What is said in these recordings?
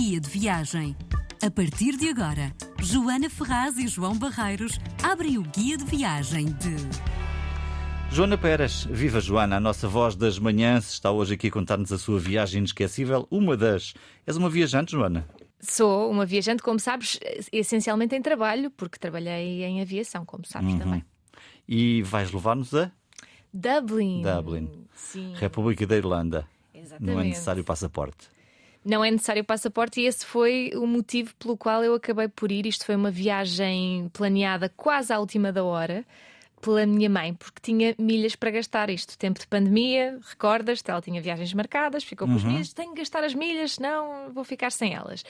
guia de viagem. A partir de agora, Joana Ferraz e João Barreiros abrem o guia de viagem de. Joana Peras, viva Joana, a nossa voz das manhãs, está hoje aqui a contar-nos a sua viagem inesquecível. Uma das. És uma viajante, Joana? Sou uma viajante, como sabes, essencialmente em trabalho, porque trabalhei em aviação, como sabes uhum. também. E vais levar-nos a? Dublin. Dublin. Sim. República da Irlanda. Exatamente. Não é necessário passaporte. Não é necessário passaporte e esse foi o motivo pelo qual eu acabei por ir. Isto foi uma viagem planeada quase à última da hora pela minha mãe, porque tinha milhas para gastar. Isto, tempo de pandemia, recordas-te, ela tinha viagens marcadas, ficou com uhum. as milhas, tenho que gastar as milhas, senão vou ficar sem elas.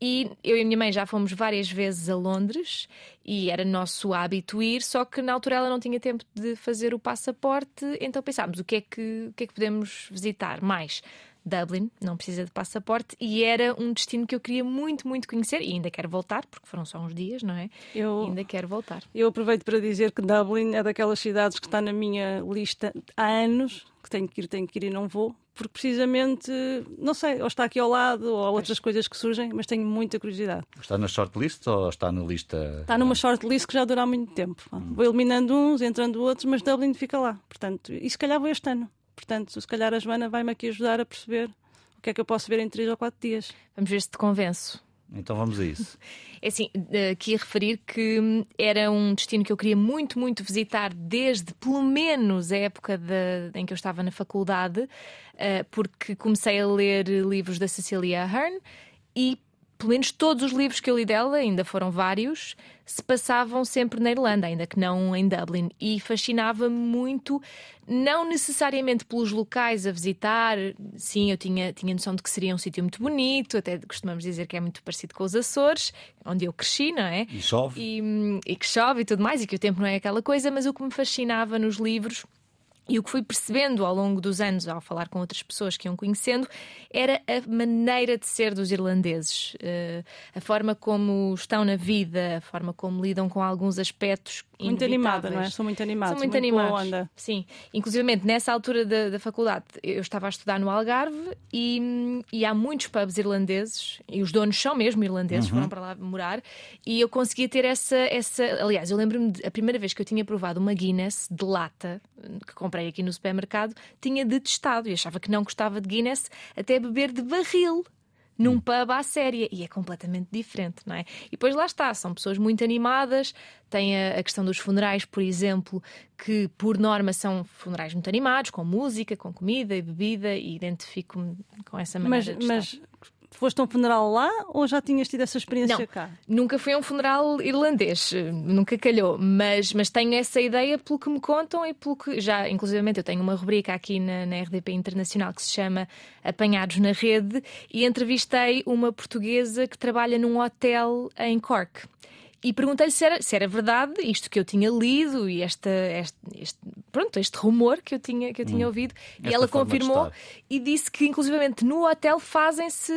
E eu e a minha mãe já fomos várias vezes a Londres e era nosso hábito ir, só que na altura ela não tinha tempo de fazer o passaporte, então pensámos o que é que, o que, é que podemos visitar mais. Dublin, não precisa de passaporte, e era um destino que eu queria muito, muito conhecer e ainda quero voltar, porque foram só uns dias, não é? Eu, ainda quero voltar. Eu aproveito para dizer que Dublin é daquelas cidades que está na minha lista há anos, que tenho que ir, tenho que ir e não vou, porque precisamente, não sei, ou está aqui ao lado, ou há outras coisas que surgem, mas tenho muita curiosidade. Está na shortlist ou está na lista? Está numa shortlist que já dura há muito tempo. Hum. Vou eliminando uns, entrando outros, mas Dublin fica lá. Portanto, e se calhar vou este ano. Portanto, se calhar a Joana vai-me aqui ajudar a perceber o que é que eu posso ver em três ou quatro dias. Vamos ver se te convenço. Então vamos a isso. É assim, aqui a referir que era um destino que eu queria muito, muito visitar desde pelo menos a época de, em que eu estava na faculdade, eh, porque comecei a ler livros da Cecilia Ahern e pelo menos todos os livros que eu li dela, ainda foram vários, se passavam sempre na Irlanda, ainda que não em Dublin. E fascinava-me muito, não necessariamente pelos locais a visitar. Sim, eu tinha, tinha noção de que seria um sítio muito bonito, até costumamos dizer que é muito parecido com os Açores, onde eu cresci, não é? E chove. E, e que chove e tudo mais, e que o tempo não é aquela coisa, mas o que me fascinava nos livros e o que fui percebendo ao longo dos anos, ao falar com outras pessoas que iam conhecendo, era a maneira de ser dos irlandeses, uh, a forma como estão na vida, a forma como lidam com alguns aspectos. Muito animada, não é? São muito animados. São muito, muito animados. Onda. Sim. Inclusive, nessa altura da, da, faculdade, eu estava a estudar no Algarve e, e, há muitos pubs irlandeses, e os donos são mesmo irlandeses, uhum. foram para lá morar, e eu conseguia ter essa. essa aliás, eu lembro-me a primeira vez que eu tinha provado uma Guinness de lata, que comprei aqui no supermercado, tinha detestado e achava que não gostava de Guinness até beber de barril num hum. pub à séria e é completamente diferente, não é? E depois lá está, são pessoas muito animadas, tem a, a questão dos funerais, por exemplo, que por norma são funerais muito animados, com música, com comida e bebida, e identifico-me com essa maneira mas, de mas foste a um funeral lá ou já tinhas tido essa experiência não, cá? Nunca fui a um funeral irlandês, nunca calhou, mas, mas tenho essa ideia pelo que me contam e pelo que já, inclusivamente, eu tenho uma rubrica aqui na, na RDP Internacional que se chama Apanhados na Rede e entrevistei uma portuguesa que trabalha num hotel em Cork e perguntei-lhe se era, se era verdade isto que eu tinha lido e esta, este, este, pronto, este rumor que eu tinha, que eu tinha hum, ouvido. E ela confirmou e disse que, inclusivamente, no hotel fazem-se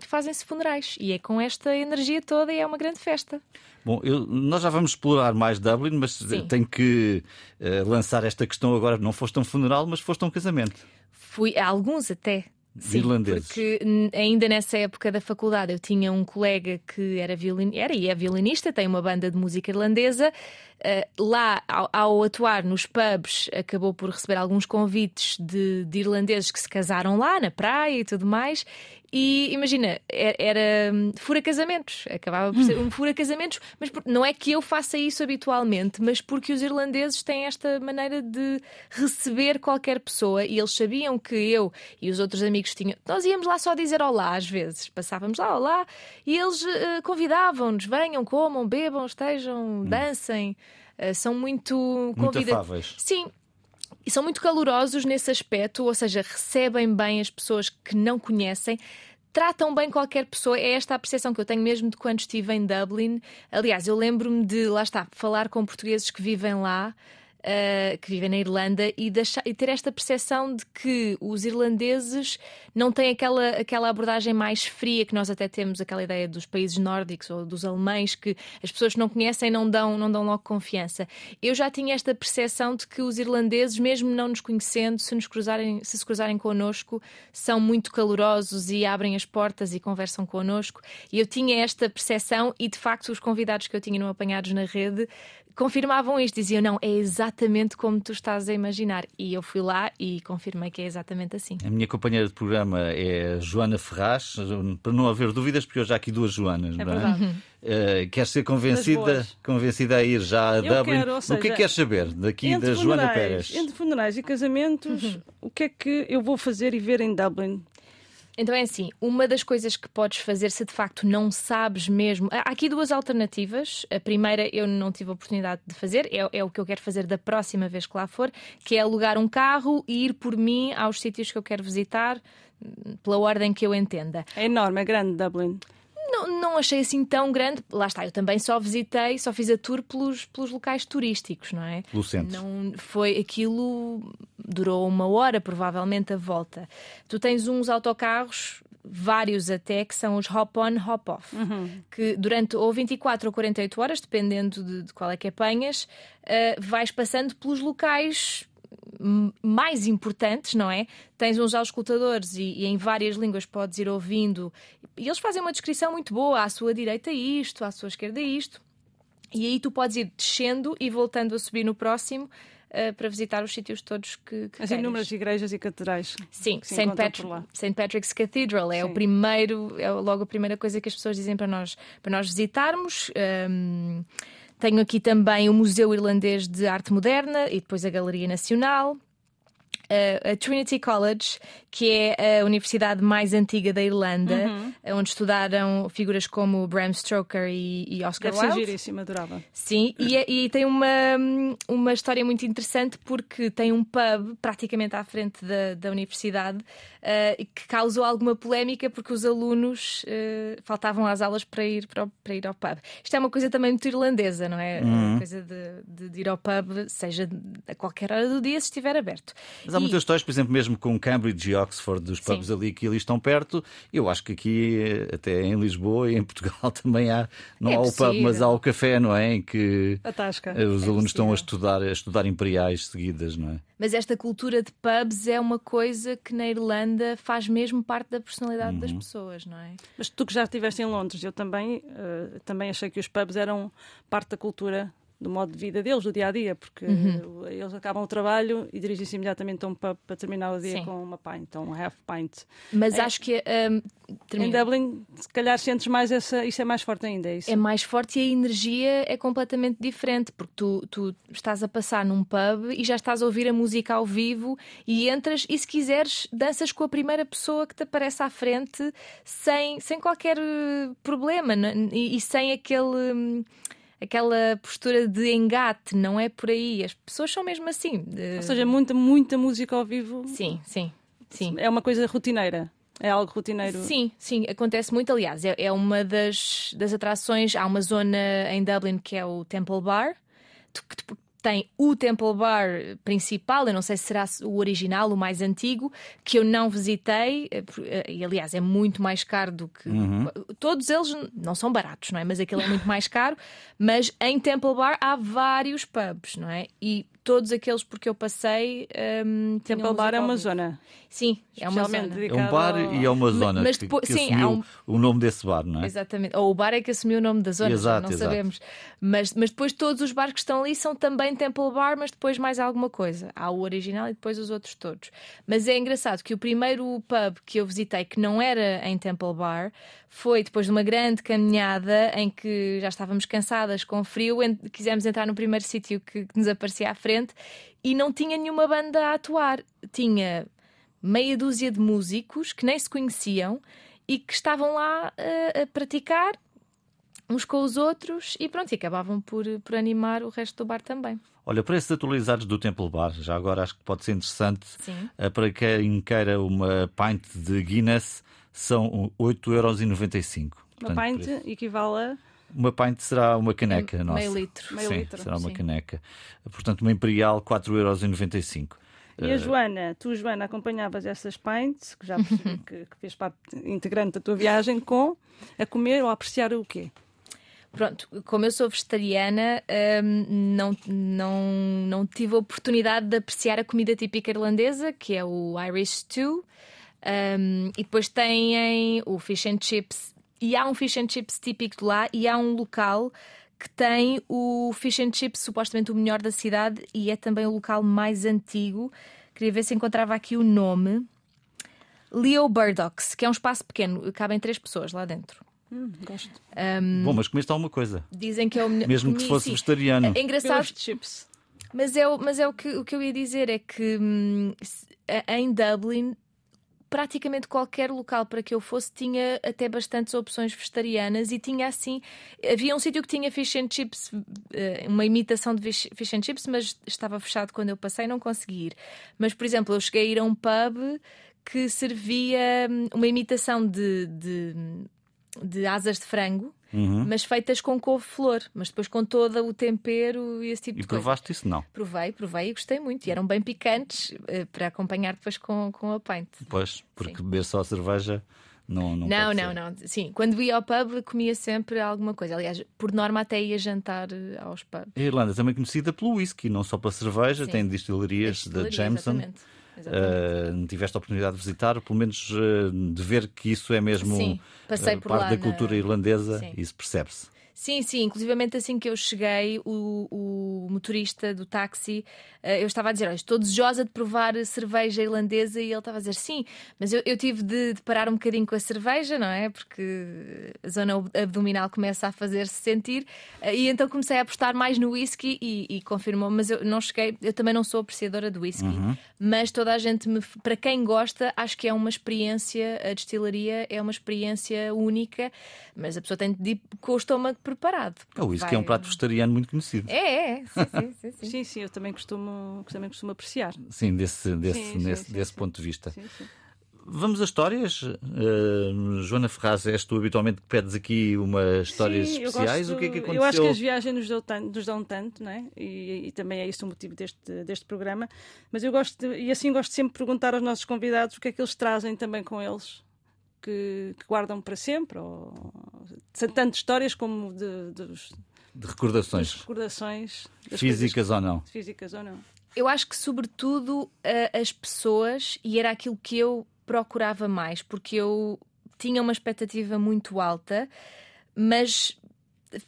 fazem -se funerais. E é com esta energia toda e é uma grande festa. Bom, eu, nós já vamos explorar mais Dublin, mas Sim. tenho que uh, lançar esta questão agora. Não foste um funeral, mas foste a um casamento. Fui a alguns até. Sim, irlandeses. Porque ainda nessa época da faculdade eu tinha um colega que era, violin... era e é violinista, tem uma banda de música irlandesa. Uh, lá, ao, ao, atuar nos pubs, acabou por receber alguns convites de, de irlandeses que se casaram lá na praia e tudo mais. E imagina, era, era hum, fura casamentos, acabava por ser um fura casamentos, mas por, não é que eu faça isso habitualmente, mas porque os irlandeses têm esta maneira de receber qualquer pessoa e eles sabiam que eu e os outros amigos tinham. Nós íamos lá só dizer olá às vezes, passávamos lá olá e eles uh, convidavam-nos: venham, comam, bebam, estejam, hum. dancem. Uh, são muito convidados. Sim, e são muito calorosos nesse aspecto, ou seja, recebem bem as pessoas que não conhecem, tratam bem qualquer pessoa. É esta a percepção que eu tenho mesmo de quando estive em Dublin. Aliás, eu lembro-me de, lá está, falar com portugueses que vivem lá. Uh, que vivem na Irlanda e, deixar, e, ter esta percepção de que os irlandeses não têm aquela, aquela abordagem mais fria que nós até temos, aquela ideia dos países nórdicos ou dos alemães, que as pessoas que não conhecem não dão, não dão logo confiança. Eu já tinha esta percepção de que os irlandeses, mesmo não nos conhecendo, se, nos cruzarem, se se cruzarem connosco, são muito calorosos e abrem as portas e conversam connosco. E eu tinha esta percepção e, de facto, os convidados que eu tinha no Apanhados na Rede confirmavam isto, diziam: não, é exatamente como tu estás a imaginar. E eu fui lá e confirmei que é exatamente assim. A minha companheira de programa é Joana Ferraz, para não haver dúvidas, porque hoje há aqui duas Joanas, é não é? Uh, queres ser convencida, convencida a ir já a eu Dublin? Quero, seja, o que é que queres saber daqui da Joana Pérez? Entre funerais e casamentos, uhum. o que é que eu vou fazer e ver em Dublin? Então é assim, uma das coisas que podes fazer se de facto não sabes mesmo. Há aqui duas alternativas. A primeira eu não tive a oportunidade de fazer, é, é, o que eu quero fazer da próxima vez que lá for, que é alugar um carro e ir por mim aos sítios que eu quero visitar, pela ordem que eu entenda. É enorme, é grande Dublin. Não, não achei assim tão grande. Lá está, eu também só visitei, só fiz a tour pelos, pelos locais turísticos, não é? Pelo centro. Não foi aquilo durou uma hora, provavelmente, a volta. Tu tens uns autocarros vários até, que são os hop-on, hop-off, uhum. que durante ou 24 ou 48 horas, dependendo de, de qual é que apanhas, uh, vais passando pelos locais mais importantes, não é? Tens uns auscultadores e, e, em várias línguas podes ir ouvindo, e eles fazem uma descrição muito boa. À sua direita, isto, à sua esquerda, isto. E aí tu podes ir descendo e voltando a subir no próximo. Uh, para visitar os sítios todos que, que As inúmeras igrejas e catedrais. Sim, St. Patri St. Patrick's Cathedral é Sim. o primeiro, é logo a primeira coisa que as pessoas dizem para nós, para nós visitarmos. Um, tenho aqui também o Museu Irlandês de Arte Moderna e depois a Galeria Nacional. Uh, a Trinity College, que é a universidade mais antiga da Irlanda, uhum. onde estudaram figuras como Bram Stoker e, e Oscar Deve Wilde. Ser giríssima, adorava. Sim, e, é, e, tem uma, uma história muito interessante porque tem um pub praticamente à frente da, da universidade uh, que causou alguma polémica porque os alunos uh, faltavam às aulas para ir, para, para, ir ao pub. Isto é uma coisa também muito irlandesa, não é? Uhum. A coisa de, de, de, ir ao pub, seja a qualquer hora do dia, se estiver aberto. Mas há muitas histórias, por exemplo, mesmo com Cambridge e Oxford, dos pubs Sim. ali que ali estão perto. Eu acho que aqui, até em Lisboa e em Portugal, também há, não é há possível. o pub, mas há o café, não é? Em que a tasca. os é alunos possível. estão a estudar, a estudar imperiais seguidas, não é? Mas esta cultura de pubs é uma coisa que na Irlanda faz mesmo parte da personalidade uhum. das pessoas, não é? Mas tu que já estiveste em Londres, eu também, uh, também achei que os pubs eram parte da cultura do modo de vida deles, do dia a dia, porque uhum. eles acabam o trabalho e dirigem-se imediatamente a um pub para terminar o dia Sim. com uma pint, então um half pint. Mas é, acho que um, em Dublin, se calhar sentes mais essa, isso é mais forte ainda. É, isso? é mais forte e a energia é completamente diferente, porque tu, tu estás a passar num pub e já estás a ouvir a música ao vivo e entras e se quiseres danças com a primeira pessoa que te aparece à frente sem, sem qualquer eh, problema e, e sem aquele hum, aquela postura de engate, não é por aí. As pessoas são mesmo assim. De... Ou seja, muita, muita música ao vivo. Sim, sim, sim. É uma coisa rotineira. É algo rotineiro? Sim, sim, acontece muito. Aliás, é, é uma das, das atrações. Há uma zona em Dublin que é o Temple Bar, que tem o Temple Bar principal, eu não sei se será o original, o mais antigo, que eu não visitei, eh, eh, e aliás é muito mais caro do que. Uhum. Todos eles não são baratos, não é? Mas aquele é muito mais caro. Mas em Temple Bar há vários pubs, não é? E todos aqueles porque eu passei. Um, Temple Bar é uma zona. Sim, é uma zona. É um bar ao... e é uma zona mas, depois, que, que sim, assumiu um... o nome desse bar, não é? Exatamente. Ou o bar é que assumiu o nome da zona, exato, não exato. sabemos. Mas, mas depois todos os bares que estão ali são também Temple Bar, mas depois mais alguma coisa. Há o original e depois os outros todos. Mas é engraçado que o primeiro pub que eu visitei, que não era em Temple Bar, foi depois de uma grande caminhada em que já estávamos cansadas com frio, quisemos entrar no primeiro sítio que, que nos aparecia à frente e não tinha nenhuma banda a atuar. Tinha meia dúzia de músicos que nem se conheciam e que estavam lá a, a praticar uns com os outros e pronto, e acabavam por, por animar o resto do bar também. Olha, preços atualizados do Temple Bar, já agora acho que pode ser interessante. Eh, para quem queira uma pint de Guinness, são 8,95€. Uma pint equivale a Uma pint será uma caneca, nossa. Meio litro. Meio Sim, litro, será uma sim. caneca. Portanto, uma Imperial, 4,95€. E a Joana, tu, Joana, acompanhavas essas pints, que já percebi que, que fez parte integrante da tua viagem, com a comer ou a apreciar o quê? Pronto, como eu sou vegetariana, hum, não, não, não tive a oportunidade de apreciar a comida típica irlandesa, que é o Irish Stew. Hum, e depois têm o fish and chips. E há um fish and chips típico de lá, e há um local que tem o fish and chips, supostamente o melhor da cidade, e é também o local mais antigo. Queria ver se encontrava aqui o nome. Leo Burdocks, que é um espaço pequeno, cabem três pessoas lá dentro. Hum, gosto. Bom, mas comeste alguma coisa. Dizem que é o melhor. Mesmo que fosse sim. vegetariano. É engraçado, Pelos chips. mas é, o, mas é o, que, o que eu ia dizer: é que hum, em Dublin, praticamente qualquer local para que eu fosse tinha até bastantes opções vegetarianas e tinha assim. Havia um sítio que tinha fish and chips, eh, uma imitação de fish, and chips, mas estava fechado quando eu passei, não consegui ir. Mas, por exemplo, eu cheguei a ir a um pub que servia hum, uma imitação de, de, de asas de frango. Uhum. Mas feitas com couve-flor, mas depois com todo o tempero e esse tipo E de coisa. provaste isso? Não. Provei, provei e gostei muito. E eram bem picantes eh, para acompanhar depois com, com a pint. Pois, porque beber só cerveja não Não, Não, não, não. Sim, quando ia ao pub comia sempre alguma coisa. Aliás, por norma até ia jantar eh, aos pubs. A Irlanda é também conhecida pelo whisky, não só pela cerveja, Sim. tem distillerias da Jameson. Exatamente. Uh, tiveste a oportunidade de visitar, pelo menos uh, de ver que isso é mesmo Sim, por parte lá da na- cultura irlandesa, Sim. isso percebe-se. Sim, sim, inclusivamente assim que eu cheguei, o, o motorista do táxi, eh, eu estava a dizer, olha, estou desejosa de provar cerveja irlandesa e ele estava a dizer, sim, mas eu, eu tive de, de parar um bocadinho com a cerveja, não é? Porque a zona abdominal começa a fazer-se sentir eh, e então comecei a apostar mais no whisky e, e confirmou, mas eu não cheguei, eu também não sou apreciadora do whisky, mas toda a gente, me, para quem gosta, acho que é uma experiência, a destilaria é uma experiência única, mas a pessoa tem de ir com o estômago preparado. O whisky é um Vai- prato vegetariano muito conhecido. É, é, sim, sim, sim, sim. Sim, sim, eu também costumo, também costumo apreciar. Sim, desse, desse, Sim, sim, nesse- sim, desse sim. ponto de vista. Sim, sim. Vamos a histórias? Uh, Joana Ferraz, és tu habitualmente que pedes aqui umas histórias Sim, especiais? gosto- o que é que aconteceu? Eu acho que as viagens nos, dão tanto, nos dão tanto, não é? E, e também é isso o motivo deste, deste programa. Mas eu gosto, de- e assim gosto sempre de perguntar aos nossos convidados o que é que eles trazem também com eles, que, que guardam para sempre, ou são tanto histórias como de, De das recordações recordações das físicas ou não? físicas ou não. Eu acho que, sobretudo, as pessoas, e era aquilo que eu procurava mais, porque eu tinha uma expectativa muito alta, mas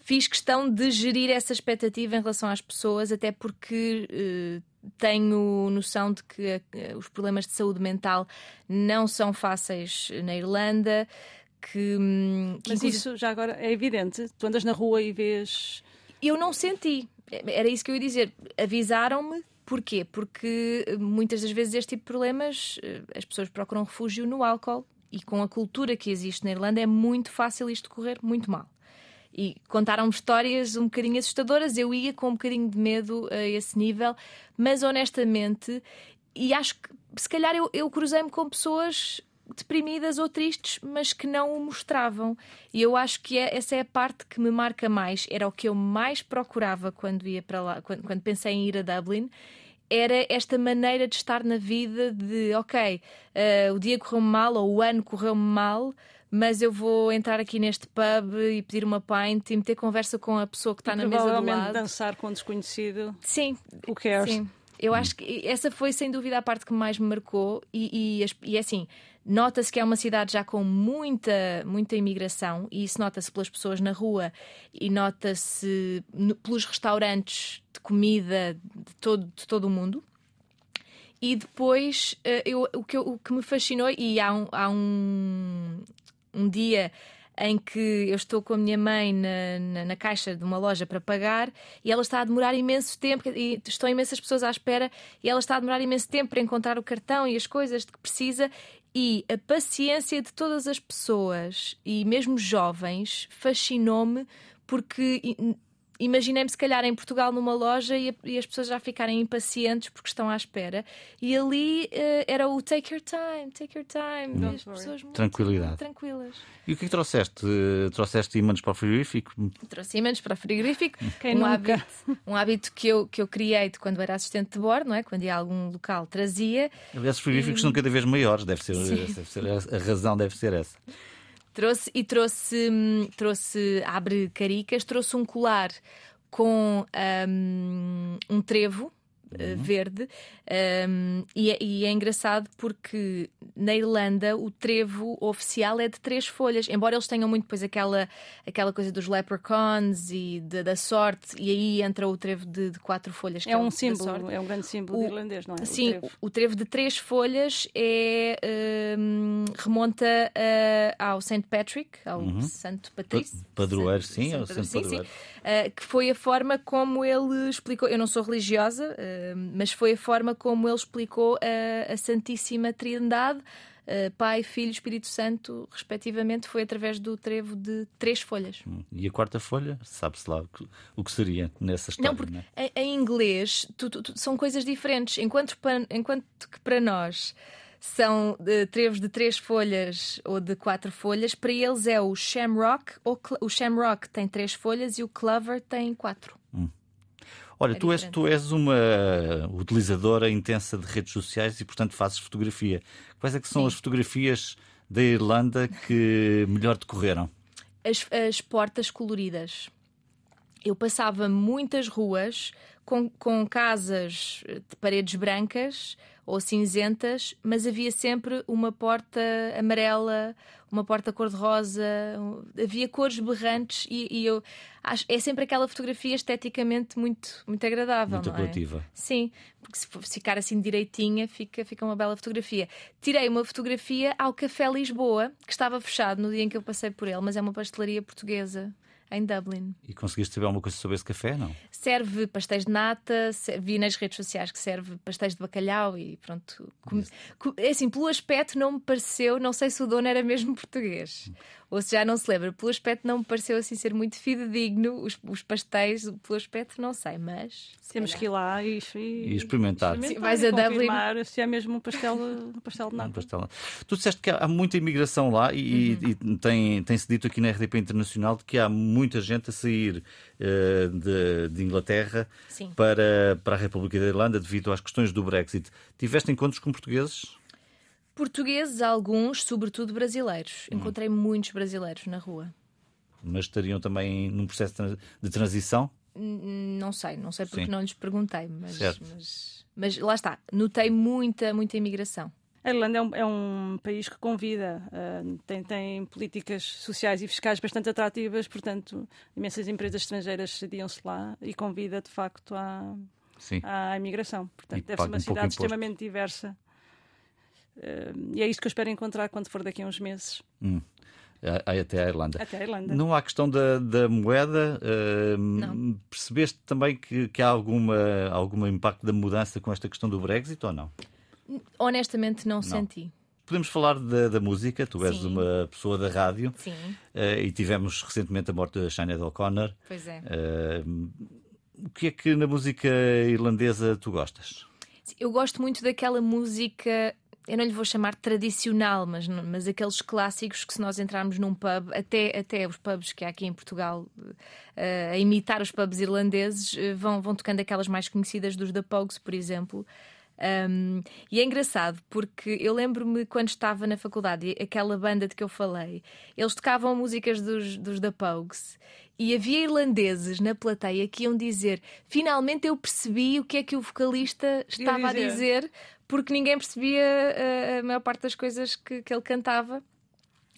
fiz questão de gerir essa expectativa em relação às pessoas, até porque eh, tenho noção de que eh, os problemas de saúde mental não são fáceis na Irlanda. Que, que Mas inclusive- isso já agora é evidente. Tu andas na rua e vês. eu não senti. Era isso que eu ia dizer. Avisaram-me. Porquê? Porque eh, muitas das vezes este tipo de problemas eh, as pessoas procuram refúgio no álcool e com a cultura que existe na Irlanda é muito fácil isto correr muito mal. E contaram-me histórias um bocadinho assustadoras. Eu ia com um bocadinho de medo a esse nível, mas honestamente, e acho que se calhar eu, eu cruzei-me com pessoas deprimidas ou tristes, mas que não o mostravam. E eu acho que é- essa é a parte que me marca mais. Era o que eu mais procurava quando ia para lá, quando, quando pensei em ir a Dublin. Era esta maneira de estar na vida de, ok, eh, o dia correu-me mal ou o ano correu-me mal, mas eu vou entrar aqui neste pub e pedir uma pint e meter conversa com a pessoa que está na mesa do provavelmente lado. dançar com um desconhecido. Sim, O que é? Sim, eu acho que essa foi sem dúvida a parte que mais me marcou e, e, e é assim, nota-se que é uma cidade já com muita, muita imigração e isso nota-se pelas pessoas na rua e nota-se no- pelos restaurantes de comida de todo, de todo o mundo. E depois eh, eu, o, que, o que me fascinou, e há um, há um, um dia em que eu estou com a minha mãe na, na, na caixa de uma loja para pagar e ela está a demorar imenso tempo e estão imensas pessoas à espera e ela está a demorar imenso tempo para encontrar o cartão e as coisas de que precisa e a paciência de todas as pessoas e mesmo jovens fascinou-me porque imaginei-me se calhar em Portugal numa loja e, e as pessoas já ficarem impacientes porque estão à espera e ali eh, era o take your time, take your time e Don't as pessoas muito Tranquilidade. tranquilas. E o que é que trouxeste? Trouxeste ímãs para o frigorífico? Trouxe ímãs para o frigorífico. Quem um, nunca? hábito, um hábito que eu, que eu criei de quando era assistente de bordo, não é? Quando ia a algum local, trazia. Aliás, os frigoríficos são cada vez maiores, deve ser, deve ser a razão deve ser essa. Trouxe e trouxe, hum, trouxe abre caricas, trouxe um colar com um, um trevo uh, verde um, e, é- e é engraçado porque na Irlanda o trevo oficial é de três folhas, embora eles tenham muito depois aquela, aquela coisa dos leprechauns e de- da sorte, e aí entra o trevo de, de quatro folhas. É o um símbolo, é um grande símbolo O- irlandês, não é? O Sim, trevo. o, o trevo de três folhas é, hum, remonta ah, ao St. Patrick, ao Santo Patrício. Pa- padroeiro, Santo- sim, é o Santo Santo sim, sim. Padroeiro. Ah, que foi a forma como ele explicou. Eu não sou religiosa, ah, mas foi a forma como ele explicou a, a Santíssima Trindade. Pai, Filho, Espírito Santo, respectivamente, foi através do trevo de três folhas. E a quarta folha, sabe-se lá o que, seria nessa história. Não, porque não é? em, inglês tu- tu- tu- são coisas diferentes. Enquanto, enquanto que para nós são de, trevos de três folhas ou de quatro folhas, para eles é o shamrock. Ou, o shamrock tem três folhas e o clover tem quatro. Olha, É tu, és, tu és uma utilizadora intensa de redes sociais e, portanto, fazes fotografia. Quais é que são Sim. as fotografias da Irlanda que melhor te correram? as, as portas coloridas. Eu passava muitas ruas com, com casas de paredes brancas ou cinzentas, mas havia sempre uma porta amarela, uma porta cor-de-rosa, havia cores berrantes e, e eu acho é sempre aquela fotografia esteticamente muito, muito agradável. Muito é? apelativa. Sim, porque se ficar assim direitinha, fica, fica uma bela fotografia. Tirei uma fotografia ao Café Lisboa, que estava fechado no dia em que eu passei por ele, mas é uma pastelaria portuguesa em Dublin. E conseguiste saber alguma coisa sobre esse café? Não. Serve pastéis de nata, vi nas redes sociais que serve pastéis de bacalhau e pronto. Com- com- É assim, pelo aspecto não me pareceu, não sei se o dono era mesmo português ou se já não se lembra, pelo aspecto não me pareceu assim ser muito fidedigno. Os, os pastéis, pelo aspecto, não sei, mas. se Temos que ir lá e, E experimentar. Sim, vais e a Dublin. confirmar se é mesmo um pastel, um pastel de Um nata. pastel. Tu disseste que há muita imigração lá e, Uhum. e tem, tem-se dito aqui na RDP Internacional de que há muita gente a sair eh, de, de Inglaterra Sim. para, para a República da Irlanda devido às questões do Brexit. Tiveste encontros com portugueses? Portugueses, alguns, sobretudo brasileiros. Hum. Encontrei muitos brasileiros na rua. Mas estariam também num processo de tran- de transição? Não sei, não sei porque Sim. não lhes perguntei, mas, mas, mas lá está, notei muita, muita imigração. A Irlanda é um, é um país que convida, ah, tem, tem políticas sociais e fiscais bastante atrativas, portanto, imensas empresas estrangeiras sediam-se lá e convida, de facto, à, Sim. à imigração. Portanto, E deve ser uma um cidade extremamente diversa. Ah, e é isso que eu espero encontrar quando for daqui a uns meses, Hum. Até à Irlanda. até a Irlanda. Não há questão da, da moeda. Não. Percebeste também que, que há alguma, algum impacto da mudança com esta questão do Brexit ou não? Honestamente, não, senti. Podemos falar da, da música, tu és Sim. uma pessoa da rádio Sim, eh, e tivemos recentemente a morte da Sinead O'Connor. pois é. Eh, o que é que na música irlandesa tu gostas? Eu gosto muito daquela música, eu não lhe vou chamar tradicional, mas, não- mas aqueles clássicos que se nós entrarmos num pub, até, até os pubs que há aqui em Portugal, eh, a imitar os pubs irlandeses, eh, vão, vão tocando aquelas mais conhecidas dos The Pogues, por exemplo. Um, e é engraçado porque eu lembro-me quando estava na faculdade, aquela banda de que eu falei, eles tocavam músicas dos, dos The Pogues e havia irlandeses na plateia que iam dizer: Finalmente eu percebi o que é que o vocalista estava a dizer." dizer, porque ninguém percebia uh, a maior parte das coisas que, que ele cantava.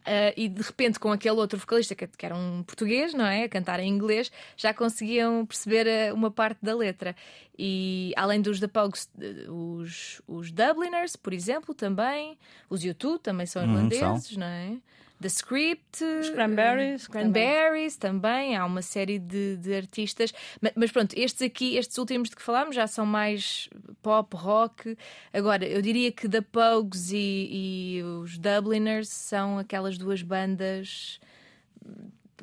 Uh, e de repente, com aquele outro vocalista que, que era um português, não é? A cantar em inglês, já conseguiam perceber uh, uma parte da letra. E além dos The Pogues, os, os Dubliners, por exemplo, também. Os YouTube também são Uhum, irlandeses, não é? The Script, Os Cranberries, Cranberries também. Há uma série de, de artistas. Ma- Mas, pronto, estes aqui, estes últimos de que falámos, já são mais pop, rock. Agora, eu diria que The Pogues e, e os Dubliners são aquelas duas bandas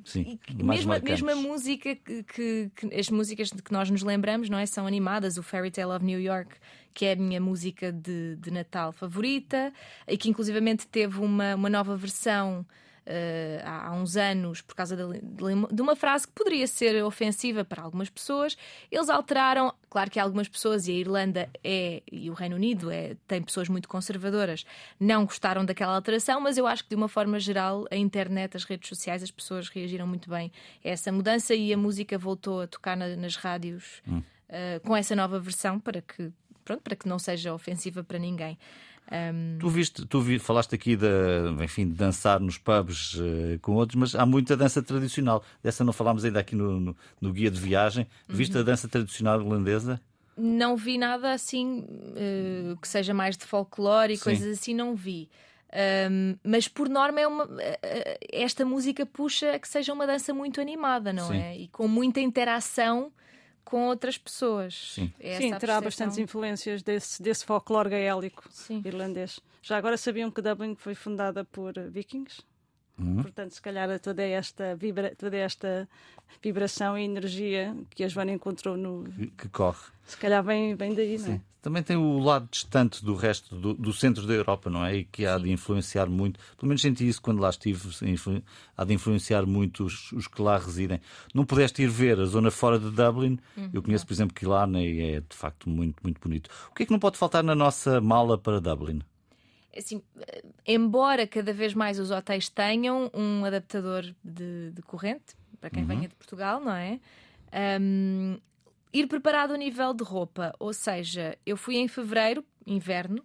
Sim, e mesmo, mesmo a música que, que- que- as músicas de que nós nos lembramos, não é? São animadas. O Fairy Tale of New York, que é a minha música de, de Natal favorita, e que inclusivamente teve uma, uma nova versão uh, há uns anos por causa de, de, uma frase que poderia ser ofensiva para algumas pessoas. Eles alteraram, claro que algumas pessoas, e a Irlanda é, e o Reino Unido é, tem pessoas muito conservadoras, não gostaram daquela alteração, mas eu acho que de uma forma geral a internet, as redes sociais, as pessoas reagiram muito bem a essa mudança e a música voltou a tocar na, nas rádios hum. uh, com essa nova versão para que, pronto, para que não seja ofensiva para ninguém. Um... Tu viste, tu vi, falaste aqui de, enfim, de dançar nos pubs uh, com outros, mas há muita dança tradicional. Dessa não falámos ainda aqui no, no, no guia de viagem. Viste uhum. a dança tradicional irlandesa? Não vi nada assim uh, que seja mais de folclore e Sim. coisas assim, não vi. Um, mas por norma é uma, uh, esta música puxa que seja uma dança muito animada, não Sim. é? E com muita interação com outras pessoas. Sim, é Sim terá bastantes influências desse, desse folclore gaélico Sim. irlandês. Já agora sabiam que Dublin foi fundada por vikings? Uhum. Portanto, se calhar toda esta, vibra, toda esta vibração e energia que a Joana encontrou no. Que corre. Se calhar vem, vem daí, Sim. não é? Também tem o lado distante do resto do, do centro da Europa, não é? E que há Sim. de influenciar muito. Pelo menos senti isso quando lá estive. Há de influenciar muito os, os, que lá residem. Não pudeste ir ver a zona fora de Dublin. Uhum. Eu conheço, por exemplo, Killarney e é de facto muito, muito bonito. O que é que não pode faltar na nossa mala para Dublin? Assim, embora cada vez mais os hotéis tenham um adaptador de, de corrente, para quem uhum. venha de Portugal, não é? Um, ir preparado a nível de roupa, ou seja, eu fui em fevereiro, inverno,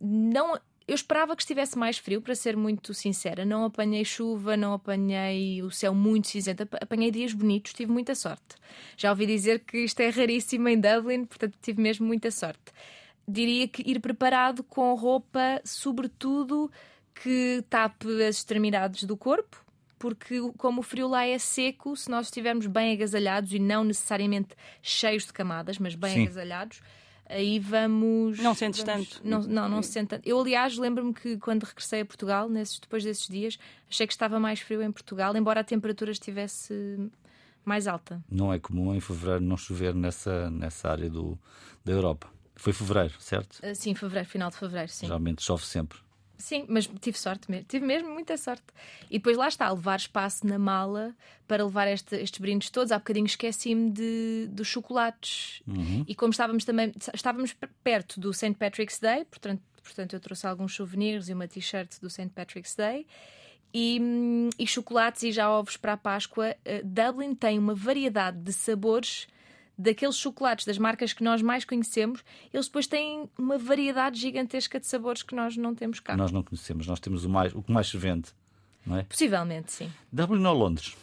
não. Eu esperava que estivesse mais frio, para ser muito sincera. Não apanhei chuva, não apanhei o céu muito cinzento. Apanhei dias bonitos, tive muita sorte. Já ouvi dizer que isto é raríssimo em Dublin, portanto tive mesmo muita sorte diria que ir preparado com roupa, sobretudo que tape as extremidades do corpo, porque como o frio lá é seco, se nós estivermos bem agasalhados e não necessariamente cheios de camadas, mas bem Sim. agasalhados, aí vamos. Não sentes vamos, tanto. Não, não, não se sente tanto. Eu, aliás, lembro-me que quando regressei a Portugal, nesses, depois desses dias, achei que estava mais frio em Portugal, embora a temperatura estivesse mais alta. Não é comum em fevereiro não chover nessa, nessa área do, da Europa. Foi fevereiro, certo? Uh, sim, fevereiro, final de fevereiro, sim. Geralmente chove sempre. Sim, mas tive sorte mesmo, tive mesmo muita sorte. E depois lá está, levar espaço na mala para levar este, estes brindes todos. Há bocadinho esqueci-me de, dos chocolates. Uhum. E como estávamos também, estávamos perto do St. Patrick's Day, portanto, portanto eu trouxe alguns souvenirs e uma t-shirt do St. Patrick's Day. E, hum, e, chocolates e já ovos para a Páscoa. Uh, Dublin tem uma variedade de sabores daqueles chocolates das marcas que nós mais conhecemos, eles depois têm uma variedade gigantesca de sabores que nós não temos cá. Nós não conhecemos, nós temos o, mais, o que mais se vende, não é? Possivelmente, sim. Dublin ou Londres?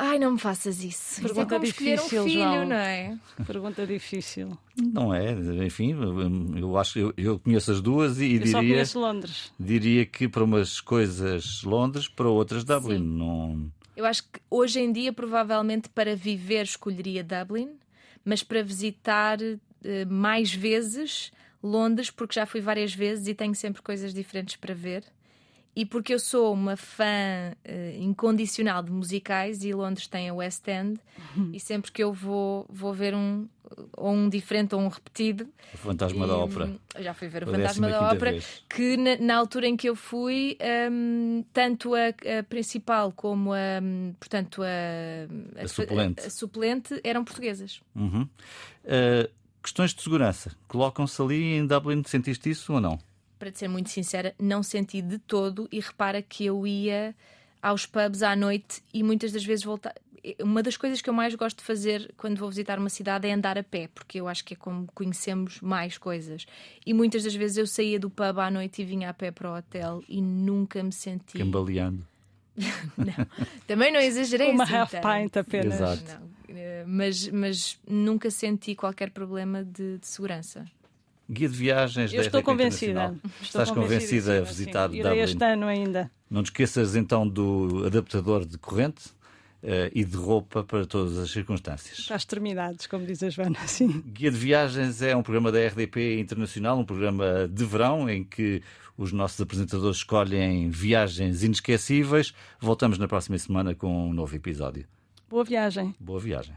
Ai, não me faças isso. Pergunta é difícil, escolher um filho, João. não é? Pergunta difícil. Não é, enfim, eu acho eu, eu conheço as duas e, eu diria. Só conheço Londres. Diria que para umas coisas Londres, para outras Dublin. Sim. Não. Eu acho que hoje em dia, provavelmente, para viver, escolheria Dublin, mas para visitar uh, mais vezes Londres, porque já fui várias vezes e tenho sempre coisas diferentes para ver e porque eu sou uma fã uh, incondicional de musicais e Londres tem a West End uhum. e sempre que eu vou vou ver um ou um diferente ou um repetido o Fantasma e, da Ópera já fui ver o Fantasma da Ópera vez. que na, na, altura em que eu fui um, tanto a, a, principal como a portanto a, a suplente. a, suplente eram portuguesas uhum. uh, questões de segurança colocam-se ali em Dublin sentiste isso ou não para te ser muito sincera, não senti de todo. E repara que eu ia aos pubs à noite e muitas das vezes voltar. Uma das coisas que eu mais gosto de fazer quando vou visitar uma cidade é andar a pé, porque eu acho que é como conhecemos mais coisas. E muitas das vezes eu saía do pub à noite e vinha a pé para o hotel e nunca me senti. Cambaleando. não, também não exagerei. Uma assim, half pint apenas. Exato. Não, eh, mas, mas nunca senti qualquer problema de, de segurança. Guia de viagens Eu da estou convencida. Estou Estás convencida, a visitar sim. Dublin? este ano ainda. Não te esqueças então do adaptador de corrente uh, e de roupa para todas as circunstâncias. Para as extremidades, como diz a Joana. Sim. Guia de Viagens é um programa da RDP Internacional, um programa de verão em que os nossos apresentadores escolhem viagens inesquecíveis. Voltamos na próxima semana com um novo episódio. Boa viagem. Boa viagem.